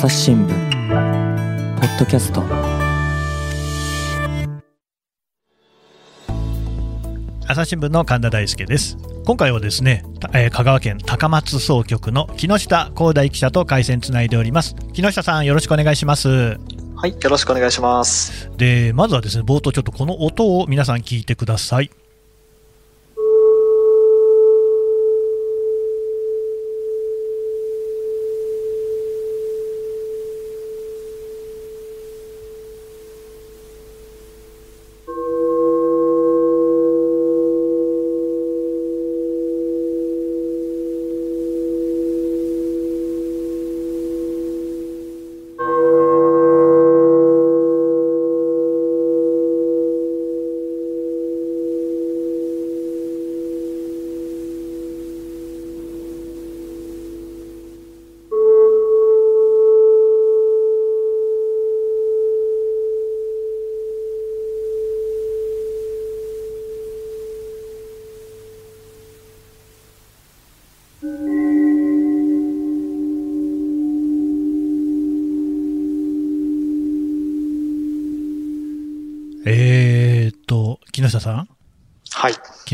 朝日新聞ポッドキャスト。朝日新聞の神田大輔です。今回はですね、えー香川県高松総局の木下光大記者と回線つないでおります。木下さんよろしくお願いします。はい、よろしくお願いします。でまずはですね冒頭ちょっとこの音を皆さん聞いてください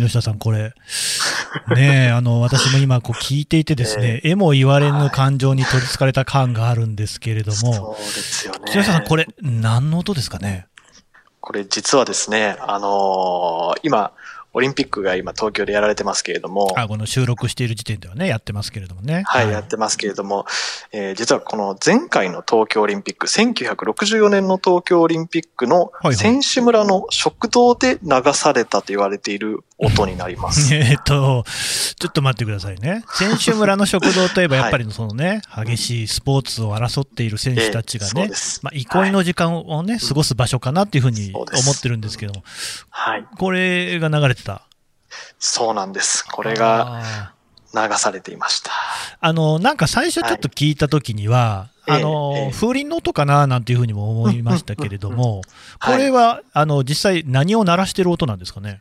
木下さん、これ、ねえ、あの、私も今、こう聞いていてですね、えも言われぬ感情に取り憑かれた感があるんですけれども、そうですよね。木下さん、これ、何の音ですかね？これ実はですね、あのー今、オリンピックが今東京でやられてますけれども、あ、この収録している時点ではね、やってますけれどもね。はい、やってますけれども、えー実はこの前回の東京オリンピック、1964年の東京オリンピックのはい。選手村の食堂で流されたと言われている音になります。えーっと、ちょっと待ってくださいね。選手村の食堂といえば、やっぱりそのね、激しいスポーツを争っている選手たちがねまあ、憩いの時間をね、過ごす場所かなっていうふうに思ってるんですけども、はい。これが流れてた？そうなんです。ここれが流されていました。あの、なんか最初ちょっと聞いたときには、はいあの、ええええ風鈴の音かななんていうふうにも思いましたけれども、はいこれは、あの、実際何を鳴らしてる音なんですかね？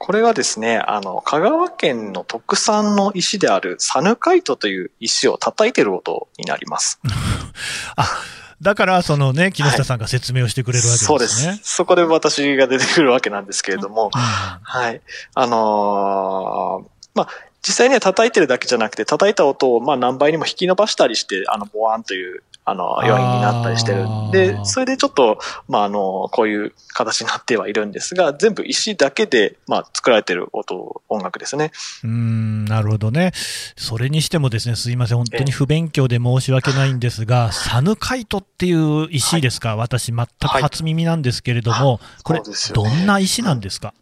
これはですね、あの、香川県の特産の石であるサヌカイトという石を叩いてる音になります。だから、そのね、木下さんが説明をしてくれるわけですね。そうです。そこで私が出てくるわけなんですけれども、うんはい。あのーまあ、実際には叩いてるだけじゃなくて、叩いた音をまあ何倍にも引き伸ばしたりして、あの、ボワンという、あの、要因になったりしてる。でー、それでちょっと、まあ、あの、こういう形になってはいるんですが、全部石だけで、まあ、作られてる音、音楽ですね。うーん、なるほどね。それにしてもですね、すいません、本当に不勉強で申し訳ないんですが、サヌカイトっていう石ですか、私全く初耳なんですけれども、これそうです、よどねんな石なんですか？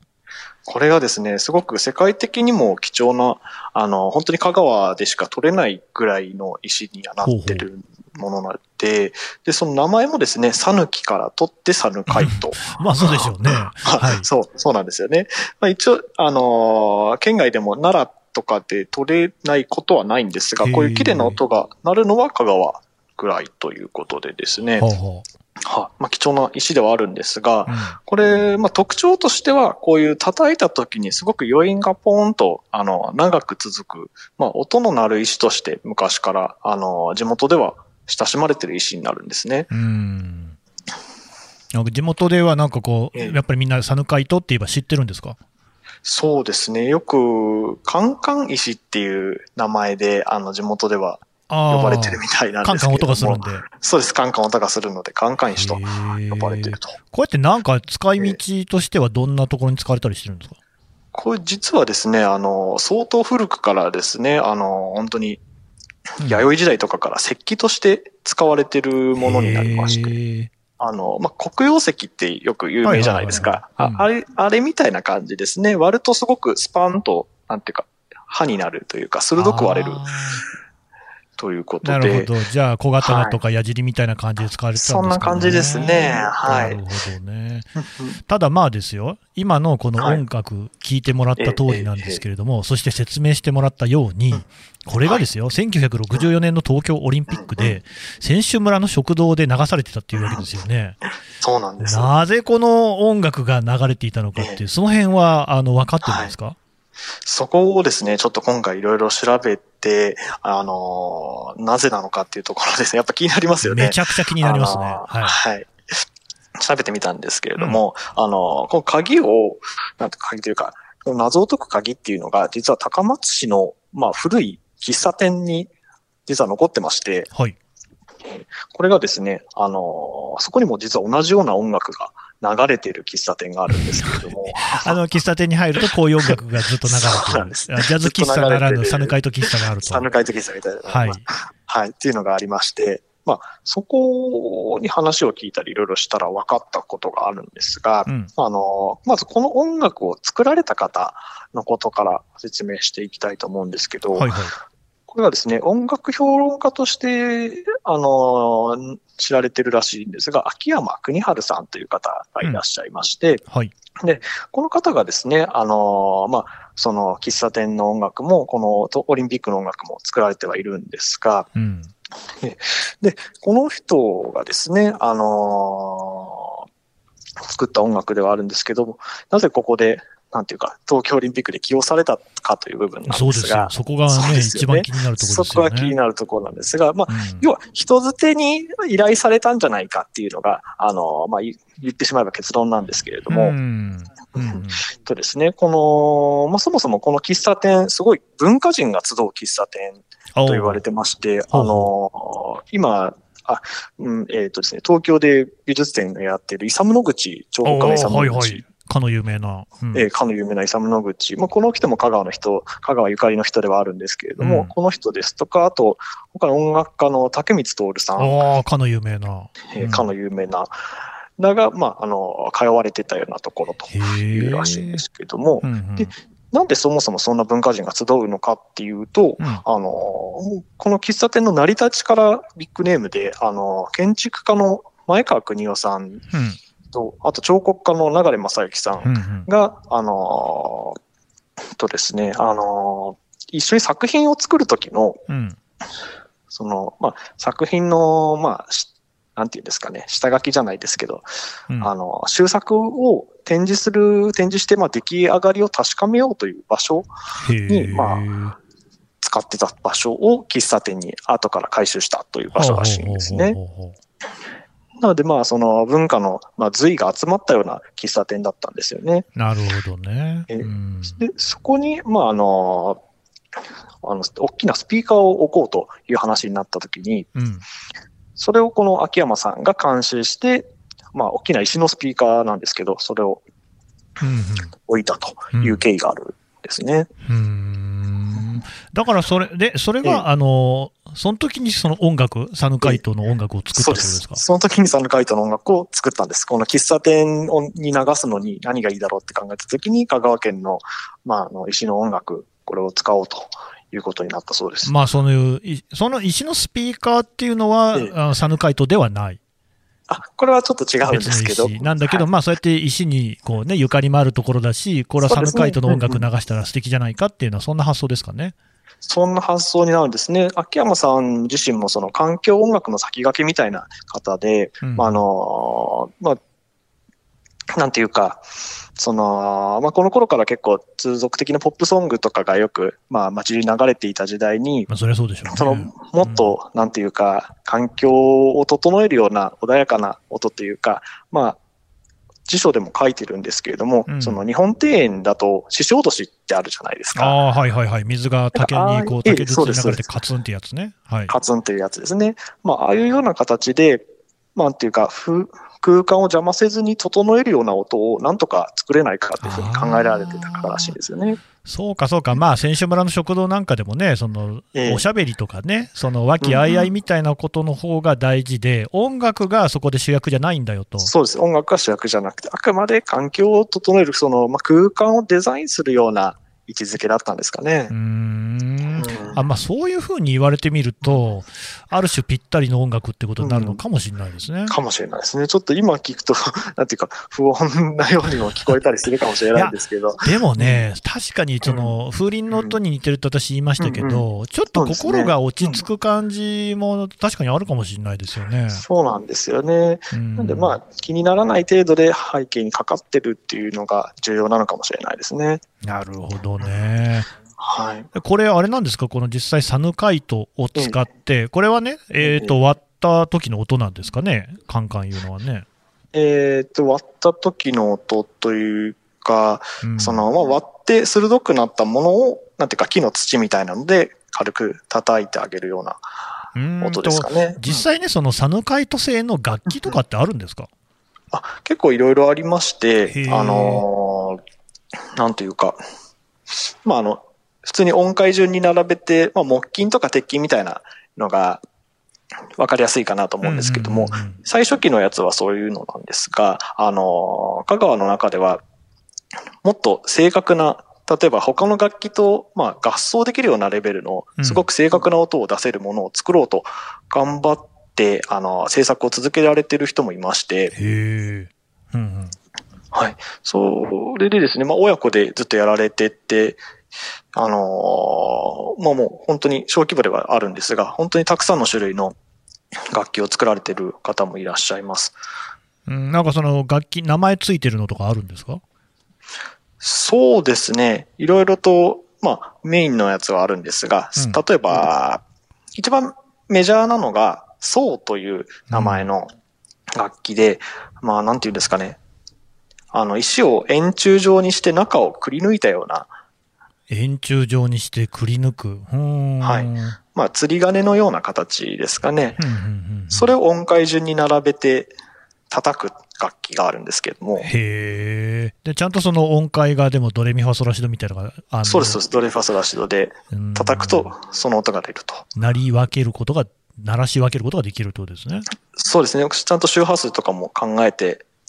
これがですね、すごく世界的にも貴重な、あの、本当に香川でしか取れないぐらいの石にはなってるものなので、で、その名前もですね、サヌキから取ってサヌカイト。まあそうでしょうね。はい。そう、そうなんですよね。まあ、一応、あのー県外でも奈良とかで取れないことはないんですが、こういう綺麗な音が鳴るのは香川ぐらいということでですね、ほうほはまあ、貴重な石ではあるんですが、う。うんこれ、まあ、特徴としては、こういう叩いた時にすごく余韻がポーンと、あの、長く続く、まあ、音の鳴る石として昔から、あの、地元では親しまれてる石になるんですね。うーん。なんか地元ではなんかこう、ええやっぱりみんなサヌカイトって言えば知ってるんですか？そうですね。よく、カンカン石っていう名前で、あの、地元ではあ呼ばれてるみたいなんカンカンですけれども。音がするんで。そうです。カンカン音がするので、カンカン石と呼ばれてると。こうやってなんか使い道としてはどんなところに使われたりしてるんですか？これ実はですね、あの、相当古くからですね、あの、本当に、弥生時代とかから石器として使われてるものになりまして、て。あの、まあ、黒曜石ってよく有名じゃないですか。はいはいはいああれ、あれみたいな感じですね。割るとすごくスパンと、なんていうか、刃になるというか、鋭く割れるあということで。るほど。じゃあ、小刀とか矢尻みたいな感じで使われてたんですかね。そんな感じですねはいなるほどね。ただまあですよ、今のこの音楽聞いてもらった通りなんですけれども、そして説明してもらったように、これがですよ、1964年の東京オリンピックで、選手村の食堂で流されてたっていうわけですよね。そうなんです。なぜこの音楽が流れていたのかっていう、その辺は、あの、分かってるんですか？そこをですね、ちょっと今回いろいろ調べて、あの、なぜなのかっていうところですね。やっぱ気になりますよね。めちゃくちゃ気になりますね。はい。はい。調べてみたんですけれども、うん、あの、この鍵を、なんて鍵というか、謎を解く鍵っていうのが、実は高松市の、まあ、古い喫茶店に、実は残ってまして、はい。これがですね、あの、そこにも実は同じような音楽が流れている喫茶店があるんですけれども。あの、喫茶店に入るとこういう音楽がずっと流れてる。そうなんです。ジャズ喫茶ならぬサヌカイト喫茶があると。サヌカイト喫茶みたいな。はい。はい。っていうのがありまして、まあ、そこに話を聞いたりいろいろしたら分かったことがあるんですが、うん、あの、まずこの音楽を作られた方のことから説明していきたいと思うんですけど、はいはい、これはですね、音楽評論家として、あの、知られてるらしいんですが、秋山邦春さんという方がいらっしゃいまして、うん、はい。で、この方がですね、あの、まあ、その喫茶店の音楽も、このオリンピックの音楽も作られてはいるんですが、うんで、この人がですね、あのー、作った音楽ではあるんですけども、なぜここで、なんていうか、東京オリンピックで起用されたかという部分なんですが。そうですよ。そこがね、ね一番気になるところですね。そこが気になるところなんですが、まあ、うん、要は人づてに依頼されたんじゃないかっていうのが、あのー、まあ、言ってしまえば結論なんですけれども、うんうん、とですね、この、まあ、そもそもこの喫茶店、すごい文化人が集う喫茶店と言われてまして、あの、今、あ、うん、えっ、ー、とですね、東京で美術展をやっているイサムノグチ、彫刻家のイサムノグチ。はいはいかの有名な。うん、えー、かの有名なイサムノグチ。まあ、この人も香川の人、香川ゆかりの人ではあるんですけれども、うん、この人ですとか、あと、他の音楽家の竹光徹さん。ああ、かの有名な。えー、かの有名な。だが、まあ、あの、通われてたようなところというらしいんですけども、うんうん、で、なんでそもそもそんな文化人が集うのかっていうと、うん、あの、この喫茶店の成り立ちからビッグネームで、あの、建築家の前川邦夫さんと、うん、あと彫刻家の流正幸さんが、うんうん、あの、とですね、あの、一緒に作品を作るときの、うん、その、まあ、作品の、まあ、なんていうんですかね、下書きじゃないですけど、うん、あの、修作を展示する、展示して、まあ、出来上がりを確かめようという場所に、まあ、使ってた場所を喫茶店に後から回収したという場所らしいんですね。なので、まあ、その文化の、まあ、随が集まったような喫茶店だったんですよね。なるほどね。うん、で、そこに、まあ、あの、あの、大きなスピーカーを置こうという話になったときに、うん、それをこの秋山さんが監修して、まあ、大きな石のスピーカーなんですけど、それを置いたという経緯があるんですね。うん、うん。だからそれで、それが、あの、その時にその音楽、サヌカイトの音楽を作ったってことですか？その時にサヌカイトの音楽を作ったんです。この喫茶店に流すのに何がいいだろうって考えた時に、香川県の、まあ、あの、石の音楽、これを使おうということになったそうです。まあ、その、その石のスピーカーっていうのは、ええ、サヌカイトではない。あ、これはちょっと違うんですけど。なんだけど、はい、まあそうやって石にこうね、ゆかりもあるところだし、これはサヌカイトの音楽流したら素敵じゃないかっていうのは、そんな発想ですかね。そんな発想になるんですね。秋山さん自身もその環境音楽の先駆けみたいな方で、うん、まあ、あの、まあ、なんていうか、その、まあ、この頃から結構通俗的なポップソングとかがよく、まあ、街に流れていた時代に、まあ、それはそうでしょう、ね、その、もっと、なんていうか、環境を整えるような穏やかな音というか、まあ、辞書でも書いてるんですけれども、うん、その日本庭園だと、獅子落としってあるじゃないですか。ああ、はいはいはい。水が竹にこう、竹筒に流れてカツンってやつね。はい。カツンっていうやつですね。まあ、ああいうような形で、まあ、っていうか、ふ、空間を邪魔せずに整えるような音をなんとか作れないかというふうに考えられてたからしいんですよね。そうか、そうか、まあ、選手村の食堂なんかでもね、その、おしゃべりとかね、その和気あいあいみたいなことの方が大事で、うんうん、音楽がそこで主役じゃないんだよと。そうです。音楽が主役じゃなくて、あくまで環境を整える、その、まあ、空間をデザインするような位置づけだったんですかね。うんあまあ、そういうふうに言われてみると、ある種ぴったりの音楽ってことになるのかもしれないですね。うん、かもしれないですね。ちょっと今聞くと、なんていうか、不穏なようにも聞こえたりするかもしれないんですけど。でもね、確かにその、風鈴の音に似てるって私言いましたけど、ちょっと心が落ち着く感じも確かにあるかもしれないですよね。そうなんですよね。なんでまあ、気にならない程度で背景にかかってるっていうのが重要なのかもしれないですね。なるほどね。はい。これ、あれなんですか、この実際、サヌカイトを使って、これはね、えっ、と、割った時の音なんですかね、カンカンいうのはね。えっ、と、割った時の音というか、うん。その、まあ、割って鋭くなったものを、なんていうか木の土みたいなので軽く叩いてあげるような音ですかとね。実際ね、そのサヌカイト製の楽器とかってあるんですか、あ結構いろいろありましへて、ー。あのーなんというか、まあ、あの、普通に音階順に並べて、まあ、木琴とか鉄琴みたいなのが分かりやすいかなと思うんですけども、うんうんうんうん。最初期のやつはそういうのなんですが、あのー香川の中では、もっと正確な、例えば他の楽器と、まあ、合奏できるようなレベルのう、ん。すごく正確な音を出せるものを作ろうと頑張って、あの、制作を続けられている人もいまして、うんはい。それでですね、まあ、親子でずっとやられてて、あのーまあもう本当に小規模ではあるんですが、本当にたくさんの種類の楽器を作られている方もいらっしゃいます。うん、なんかその楽器、名前ついてるのとかあるんですか？そうですね。いろいろと、まあ、メインのやつはあるんですが、うん例えば、一番メジャーなのが、ソウという名前の楽器で、まあ、なんていうんですかね。あの、石を円柱状にして中をくり抜いたような、円柱状にしてくり抜く。はいうんまあ、釣り鐘のような形ですかね。それを音階順に並べて叩く楽器があるんですけれども、へえ。で、ちゃんとその音階がでもドレミファソラシドみたいなのが、あの？そうです、そうです。ドレファソラシドでうん叩くとその音が出ると。鳴り分けることが、鳴らし分けることができるってことですね。そうですね。ちゃんと周波数とかも考えて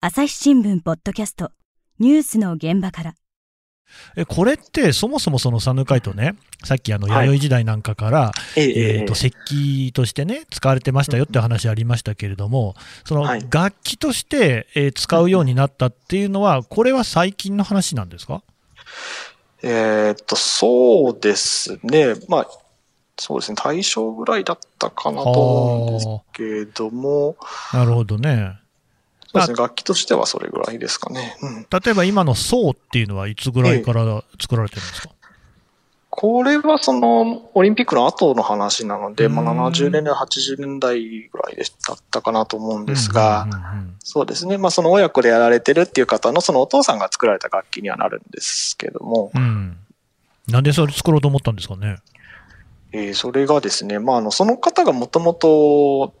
朝日新聞ポッドキャストニュースの現場から。え、これってそもそもそのサヌカイトね、さっきあのはい。弥生時代なんかから、えええー、と石器としてね、使われてましたよって話ありましたけれども、そのはい。楽器として、えー使うようになったっていうのは、これは最近の話なんですか？えーっと、そうですね。まあ、そうですね。大正ぐらいだったかなと思うんですけれども、なるほどね。そうですね。楽器としてはそれぐらいですかね。うん。例えば今の層っていうのはいつぐらいから作られてるんですか、これはその、オリンピックの後の話なので、うんまあ70年代、80年代ぐらいでだったかなと思うんですが、そうですね。まあその親子でやられてるっていう方のそのお父さんが作られた楽器にはなるんですけども、うんうんなんでそれ作ろうと思ったんですかね？えーそれがですね、まああの、その方がもともと、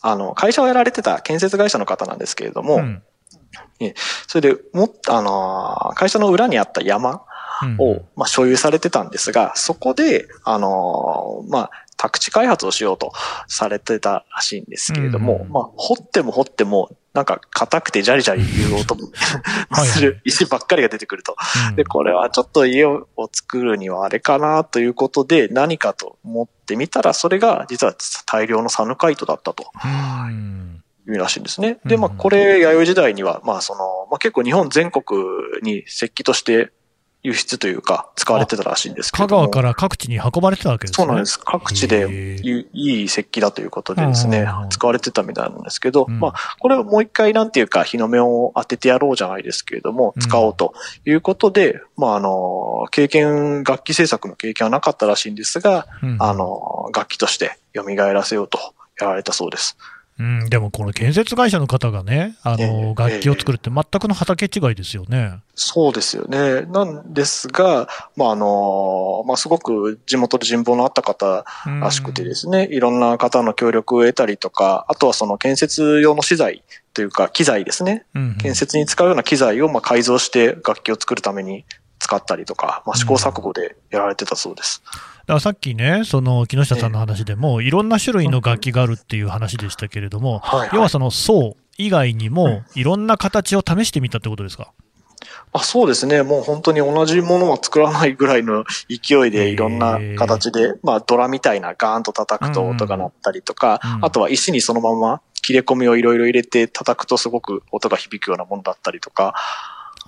あの、会社をやられてた建設会社の方なんですけれども、うん。それでもっと、あの、会社の裏にあった山うん。を、まあ、所有されてたんですが、そこで、あの、まあ、宅地開発をしようとされてたらしいんですけれども、うん。まあ、掘っても掘っても、なんか硬くてジャリジャリ言う音も はいする石ばっかりが出てくると。うん。で、これはちょっと家を作るにはあれかなということで、何かと思ってみたら、それが実は大量のサヌカイトだったと。うんいうらしいんですね。で、まあ、うんこれ、弥生時代には、まあ、その、まあ、結構日本全国に石器として輸出というか、使われてたらしいんですけども。川から各地に運ばれてたわけですね。そうなんです。各地でいいい石器だということでですねうん、使われてたみたいなんですけど、うんまあ、これをもう一回なんていうか、日の目を当ててやろうじゃないですけれども、うん使おうということで、まあ、あの、経験、楽器制作の経験はなかったらしいんですが、うんあの、楽器として蘇らせようとやられたそうです。うん、でもこの建設会社の方がね、あえのえ楽器を作るって全くの畑違いですよね。そうですよね。なんですが、まあ、あの、まあ、すごく地元で人望のあった方うんらしくてですね、いろんな方の協力を得たりとか、あとはその建設用の資材というか機材ですね。うん建設に使うような機材をまあ改造して楽器を作るために使ったりとか、まあ、試行錯誤でやられてたそうです。だからさっきね、その木下さんの話でも、いろんな種類の楽器があるっていう話でしたけれども、はい、要はその層以外にも、いろんな形を試してみたってことですか？あそうですね。もう本当に同じものは作らないぐらいの勢いでいろんな形で、まあドラみたいなガーンと叩くと音が鳴ったりとか、うんうんあとは石にそのまま切れ込みをいろいろ入れて叩くとすごく音が響くようなものだったりとか、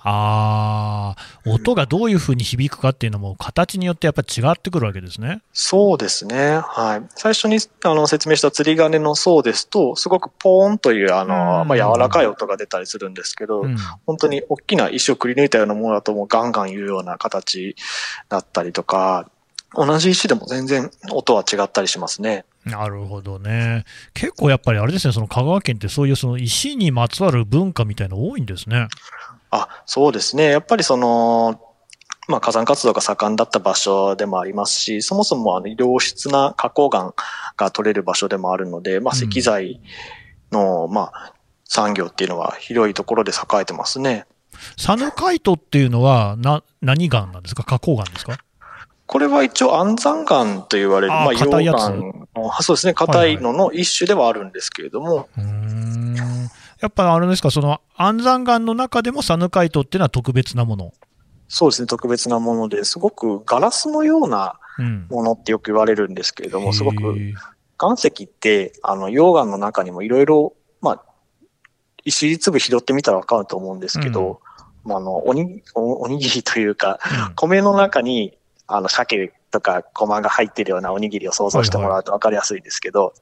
あー、音がどういうふうに響くかっていうのも、形によってやっぱり違ってくるわけですね。そうですね。はい。最初にあの説明した釣り鐘の層ですと、すごくポーンというあの、うんまあ柔らかい音が出たりするんですけど、うん。本当に大きな石をくり抜いたようなものだともうガンガン言うような形だったりとか、同じ石でも全然音は違ったりしますね。なるほどね。結構やっぱりあれですね、その香川県ってそういうその石にまつわる文化みたいなの多いんですね。あ、そうですね。やっぱりその、まあ火山活動が盛んだった場所でもありますし、そもそもあの良質な花崗岩が取れる場所でもあるので、まあうん石材の、まあ産業っていうのは広いところで栄えてますね。サヌカイトっていうのはな何岩なんですか？花崗岩ですか？これは一応安山岩と言われる、あーまあ溶岩のそうですね、硬いのの一種ではあるんですけれども、うーん。やっぱあれですか、その安山岩の中でもサヌカイトっていうのは特別なもの？そうですね、特別なものですごくガラスのようなうん。ものってよく言われるんですけれども、すごく岩石って、あの、溶岩の中にもいろいろ、まあ、石粒拾ってみたらわかると思うんですけど、まあ、あの、おに、おおにぎりというか、米の中に、あの、鮭とかごまが入ってるようなおにぎりを想像してもらうとわかりやすいですけど、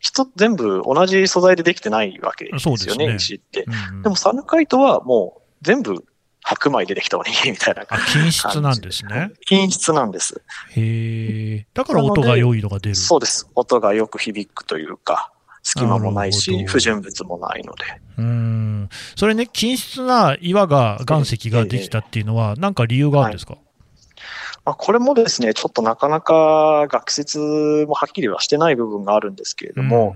まあ、人、全部同じ素材でできてないわけですよね、そうですね石って。うんうんでも、サヌカイトはもう全部白米でできたおにぎりみたいなあ、均質なんですね。品質なんです。へえ。だから音が良いのが出る。そうです。音がよく響くというか、隙間もないし、不純物もないので。うーん。それね、均質な岩が、岩石ができたっていうのは、なんか理由があるんですか、まあ、これもですね、ちょっとなかなか学説もはっきりはしてない部分があるんですけれども、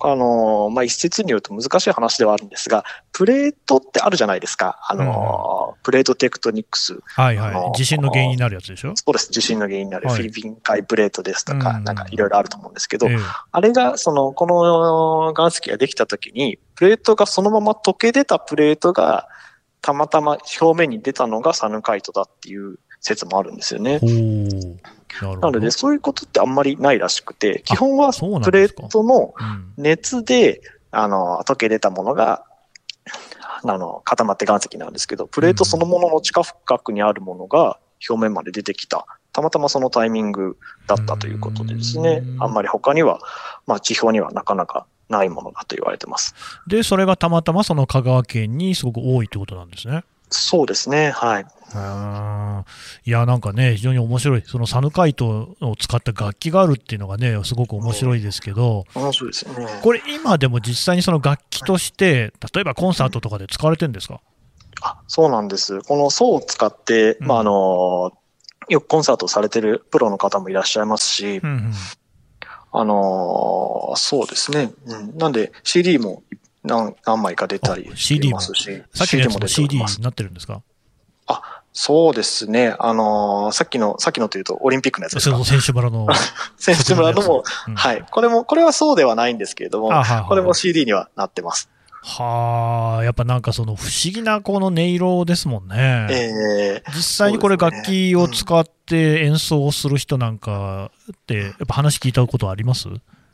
あの、まあ、一説によると難しい話ではあるんですが、プレートってあるじゃないですか。あの、プレートテクトニックス。はいはい。地震の原因になるやつでしょ？そうです。地震の原因になるはいフィリピン海プレートですとか、うんなんかいろいろあると思うんですけど、ええあれが、その、この岩石ができたときに、プレートがそのまま溶け出たプレートが、たまたま表面に出たのがサヌカイトだっていう説もあるんですよね。なので、そういうことってあんまりないらしくて、基本はプレートのうん熱で、あの、溶け出たものが、あの、固まって岩石なんですけど、プレートそのものの地下深くにあるものが表面まで出てきた。たまたまそのタイミングだったということでですねう、んあんまり他には、まあ地表にはなかなかないものだと言われてます。で、それがたまたまその香川県にすごく多いってことなんですね。そうですね、はい。いや、なんかね、非常に面白い。そのサヌカイトを使った楽器があるっていうのがね、すごく面白いですけど、面白いですよね。これ今でも実際にその楽器として、例えばコンサートとかで使われてるんですか？あ、そうなんです。この層を使って、うんまあ、あの、よくコンサートをされてるプロの方もいらっしゃいますし、うんうん。あのーそうですね。うん。なんで CD も何何枚か出たりあしてますし、さっきのやつも CD に。なってるんですか？あ、そうですね。あのーさっきの、さっきのというとオリンピックのやつですか？選手村の。選手村の も、うんはい。これも、これはそうではないんですけれどもあ、はいはいこれも CD にはなってます。はあ、やっぱなんかその不思議なこの音色ですもんね。えー実際にこれ楽ね器を使って演奏する人なんかって、やっぱ話聞いたことあります？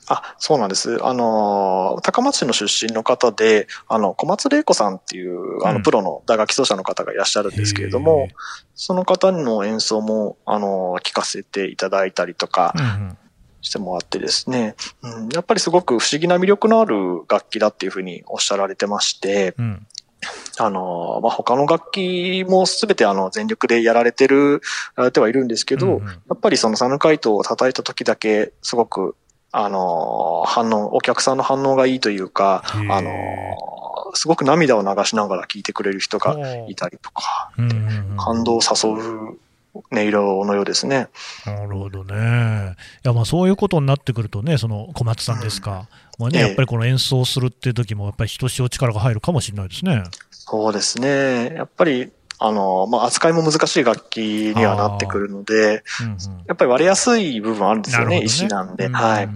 あ、そうなんです。あのー、高松市の出身の方で、あの、小松玲子さんっていう、あの、うん。プロの打楽器奏者の方がいらっしゃるんですけれども、その方の演奏も、あのー、聞かせていただいたりとかへー、うんうん。してもらってですね、うん、やっぱりすごく不思議な魅力のある楽器だっていうふうにおっしゃられてまして、うん。あのー、まあ、他の楽器もすべてあの、全力でやられてる、やられてはいるんですけど、うんうん。やっぱりそのサヌカイトを叩いた時だけ、すごく、あのー、反応、お客さんの反応がいいというか、あのー、すごく涙を流しながら聴いてくれる人がいたりとか、うんうんうん感動を誘う音色のようですね。なるほどね。いや、まあそういうことになってくるとね、その小松さんですか。まあね、ええやっぱりこの演奏するっていう時も、やっぱりひとしお力が入るかもしれないですね。そうですね。やっぱり、あの、まあ、扱いも難しい楽器にはなってくるので、うんうんやっぱり割れやすい部分あるんですよね、ね石なんで。うんはい。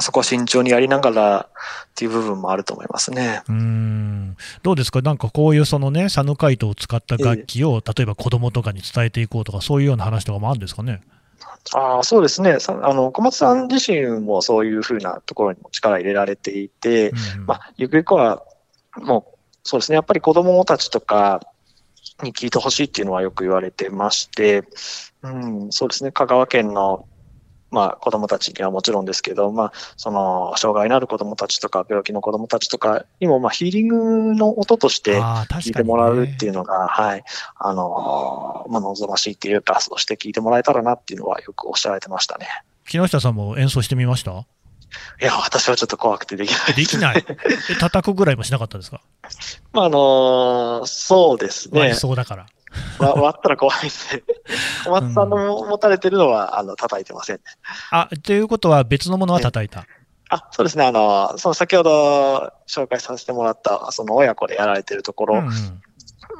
そこは慎重にやりながらっていう部分もあると思いますね。うーんどうですか、なんかこういうそのね、サヌカイトを使った楽器を、例えば子供とかに伝えていこうとか、そういうような話とかもあるんですかね？ああ、そうですね。さあの、小松さん自身もそういうふうなところにも力入れられていて、うんうんまあ、ゆくゆくは、もう、そうですね。やっぱり子供たちとかに聞いてほしいっていうのはよく言われてまして、うん、そうですね。香川県の、まあ、子供たちにはもちろんですけど、まあ、その、障害のある子供たちとか、病気の子供たちとかにも、まあ、ヒーリングの音として、あー確かにね聞いてもらうっていうのが、はい、あの、まあ、望ましいっていうか、そして聞いてもらえたらなっていうのはよくおっしゃられてましたね。木下さんも演奏してみました？いや、私はちょっと怖くてできない。できない。え叩くぐらいもしなかったですか？まあ、あのそうですね。そうだから。わ割ったら怖いんで。小松さんの持たれてるのは、あの、叩いてませんね。あ、ということは別のものは叩いた。あ、そうですね。あの、その先ほど紹介させてもらった、その親子でやられてるところうんうん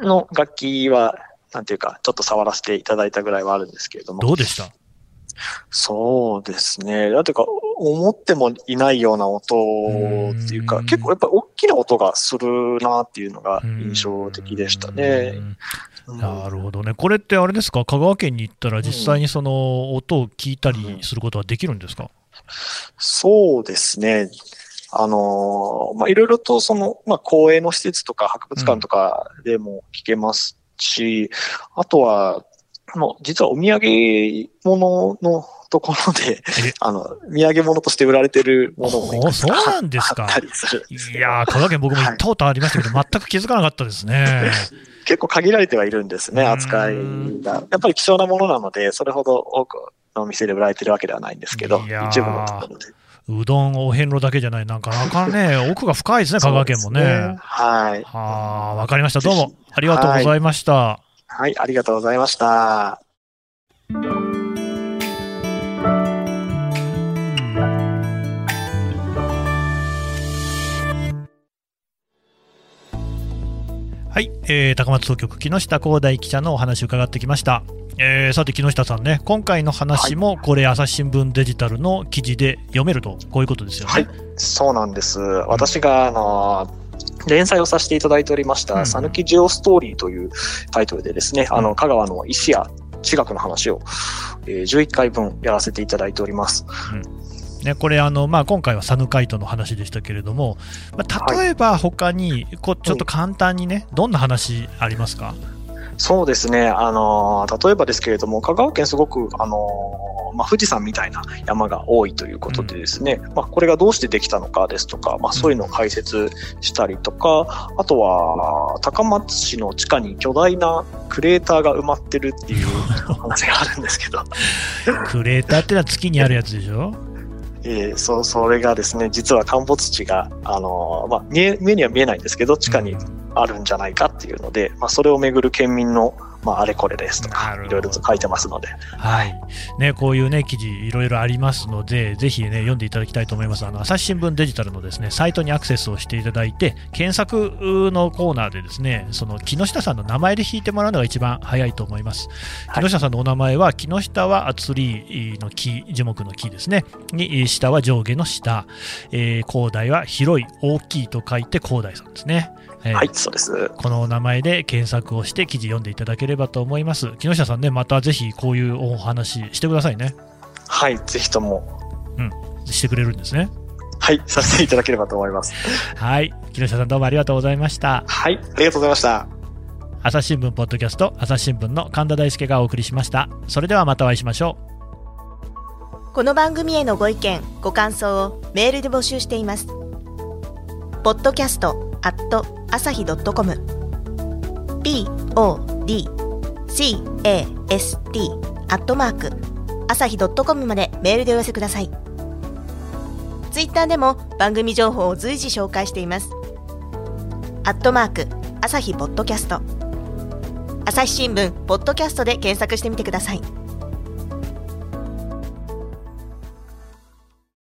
の楽器は、なんていうか、ちょっと触らせていただいたぐらいはあるんですけれども。どうでした？そうですね。だってか、思ってもいないような音っていうか、うん結構やっぱり大きな音がするなっていうのが印象的でしたね。うんうんなるほどね。これってあれですか、香川県に行ったら実際にその音を聞いたりすることはできるんですか、そうですね。あのーまあ、いろいろとその、まあ、公営の施設とか博物館とかでも聞けますし、あとは、あの、実はお土産物のところでえ、あの、土産物として売られてるものもそうなんですか？すいやー、香川県僕も行ったことありましたけど、全く気づかなかったですね。結構限られてはいるんですね、うん扱いが。やっぱり希少なものなので、それほど多くのお店で売られてるわけではないんですけど、一部のところで。うどん、お遍路だけじゃない、なんかなかね、奥が深いですね、香川県もそうですね。はい。はあ、わかりました。どうもありがとうございました。はい、ありがとうございました。はい、えー、高松総局木下光大記者のお話を伺ってきました。えー、さて木下さんね、今回の話もこれ朝日新聞デジタルの記事で読めるとこういうことですよね。はい、そうなんです。私が、あの、連載をさせていただいておりました、うん。さぬきジオストーリーというタイトルでですね、あうん。の、香川の石や地学の話を、えー11回分やらせていただいております。ね、これあの、まあ、今回はサヌカイトの話でしたけれども、まあ、例えば他にこうちょっと簡単にね、どんな話ありますか、そうですね。あのー例えばですけれども、香川県すごく、あのーまあ、富士山みたいな山が多いということでですね、まあ、これがどうしてできたのかですとか、まあ、そういうのを解説したりとか、あとは、高松市の地下に巨大なクレーターが埋まってるっていう 話があるんですけど、クレーターってのは月にあるやつでしょ？えーそう、それがですね、実は陥没地が、あのーまあ、見え、目には見えないんですけど、地下にあるんじゃないかっていうので、まあ、それをめぐる県民の、まあ、あれこれですとなかいろいろと書いてますので、はい。ね、こういうね、記事いろいろありますので、ぜひね、読んでいただきたいと思います。あの、朝日新聞デジタルのですね、サイトにアクセスをしていただいて、検索のコーナーでですね、その木下さんの名前で引いてもらうのが一番早いと思います。はい木下さんのお名前は、木下はツリーの木、樹木の木ですね。に、下は上下の下。えー、広大は広い、大きいと書いて広大さんですね。えーはい、そうです。このお名前で検索をして記事読んでいただければと思います。木下さんね、またぜひこういうお話してくださいね。はい、ぜひとも、してくれるんですね。はい、させていただければと思います。はい。木下さんどうもありがとうございました。はい、ありがとうございました。朝日新聞ポッドキャスト、朝日新聞の神田大輔がお送りしました。それではまたお会いしましょう。この番組へのご意見、ご感想をメールで募集しています。podcast at 朝日 .com p o d c a s t アットマーク朝日 .com までメールでお寄せください。ツイッターでも番組情報を随時紹介しています。アットマーク朝日ポッドキャスト朝日新聞ポッドキャストで検索してみてください。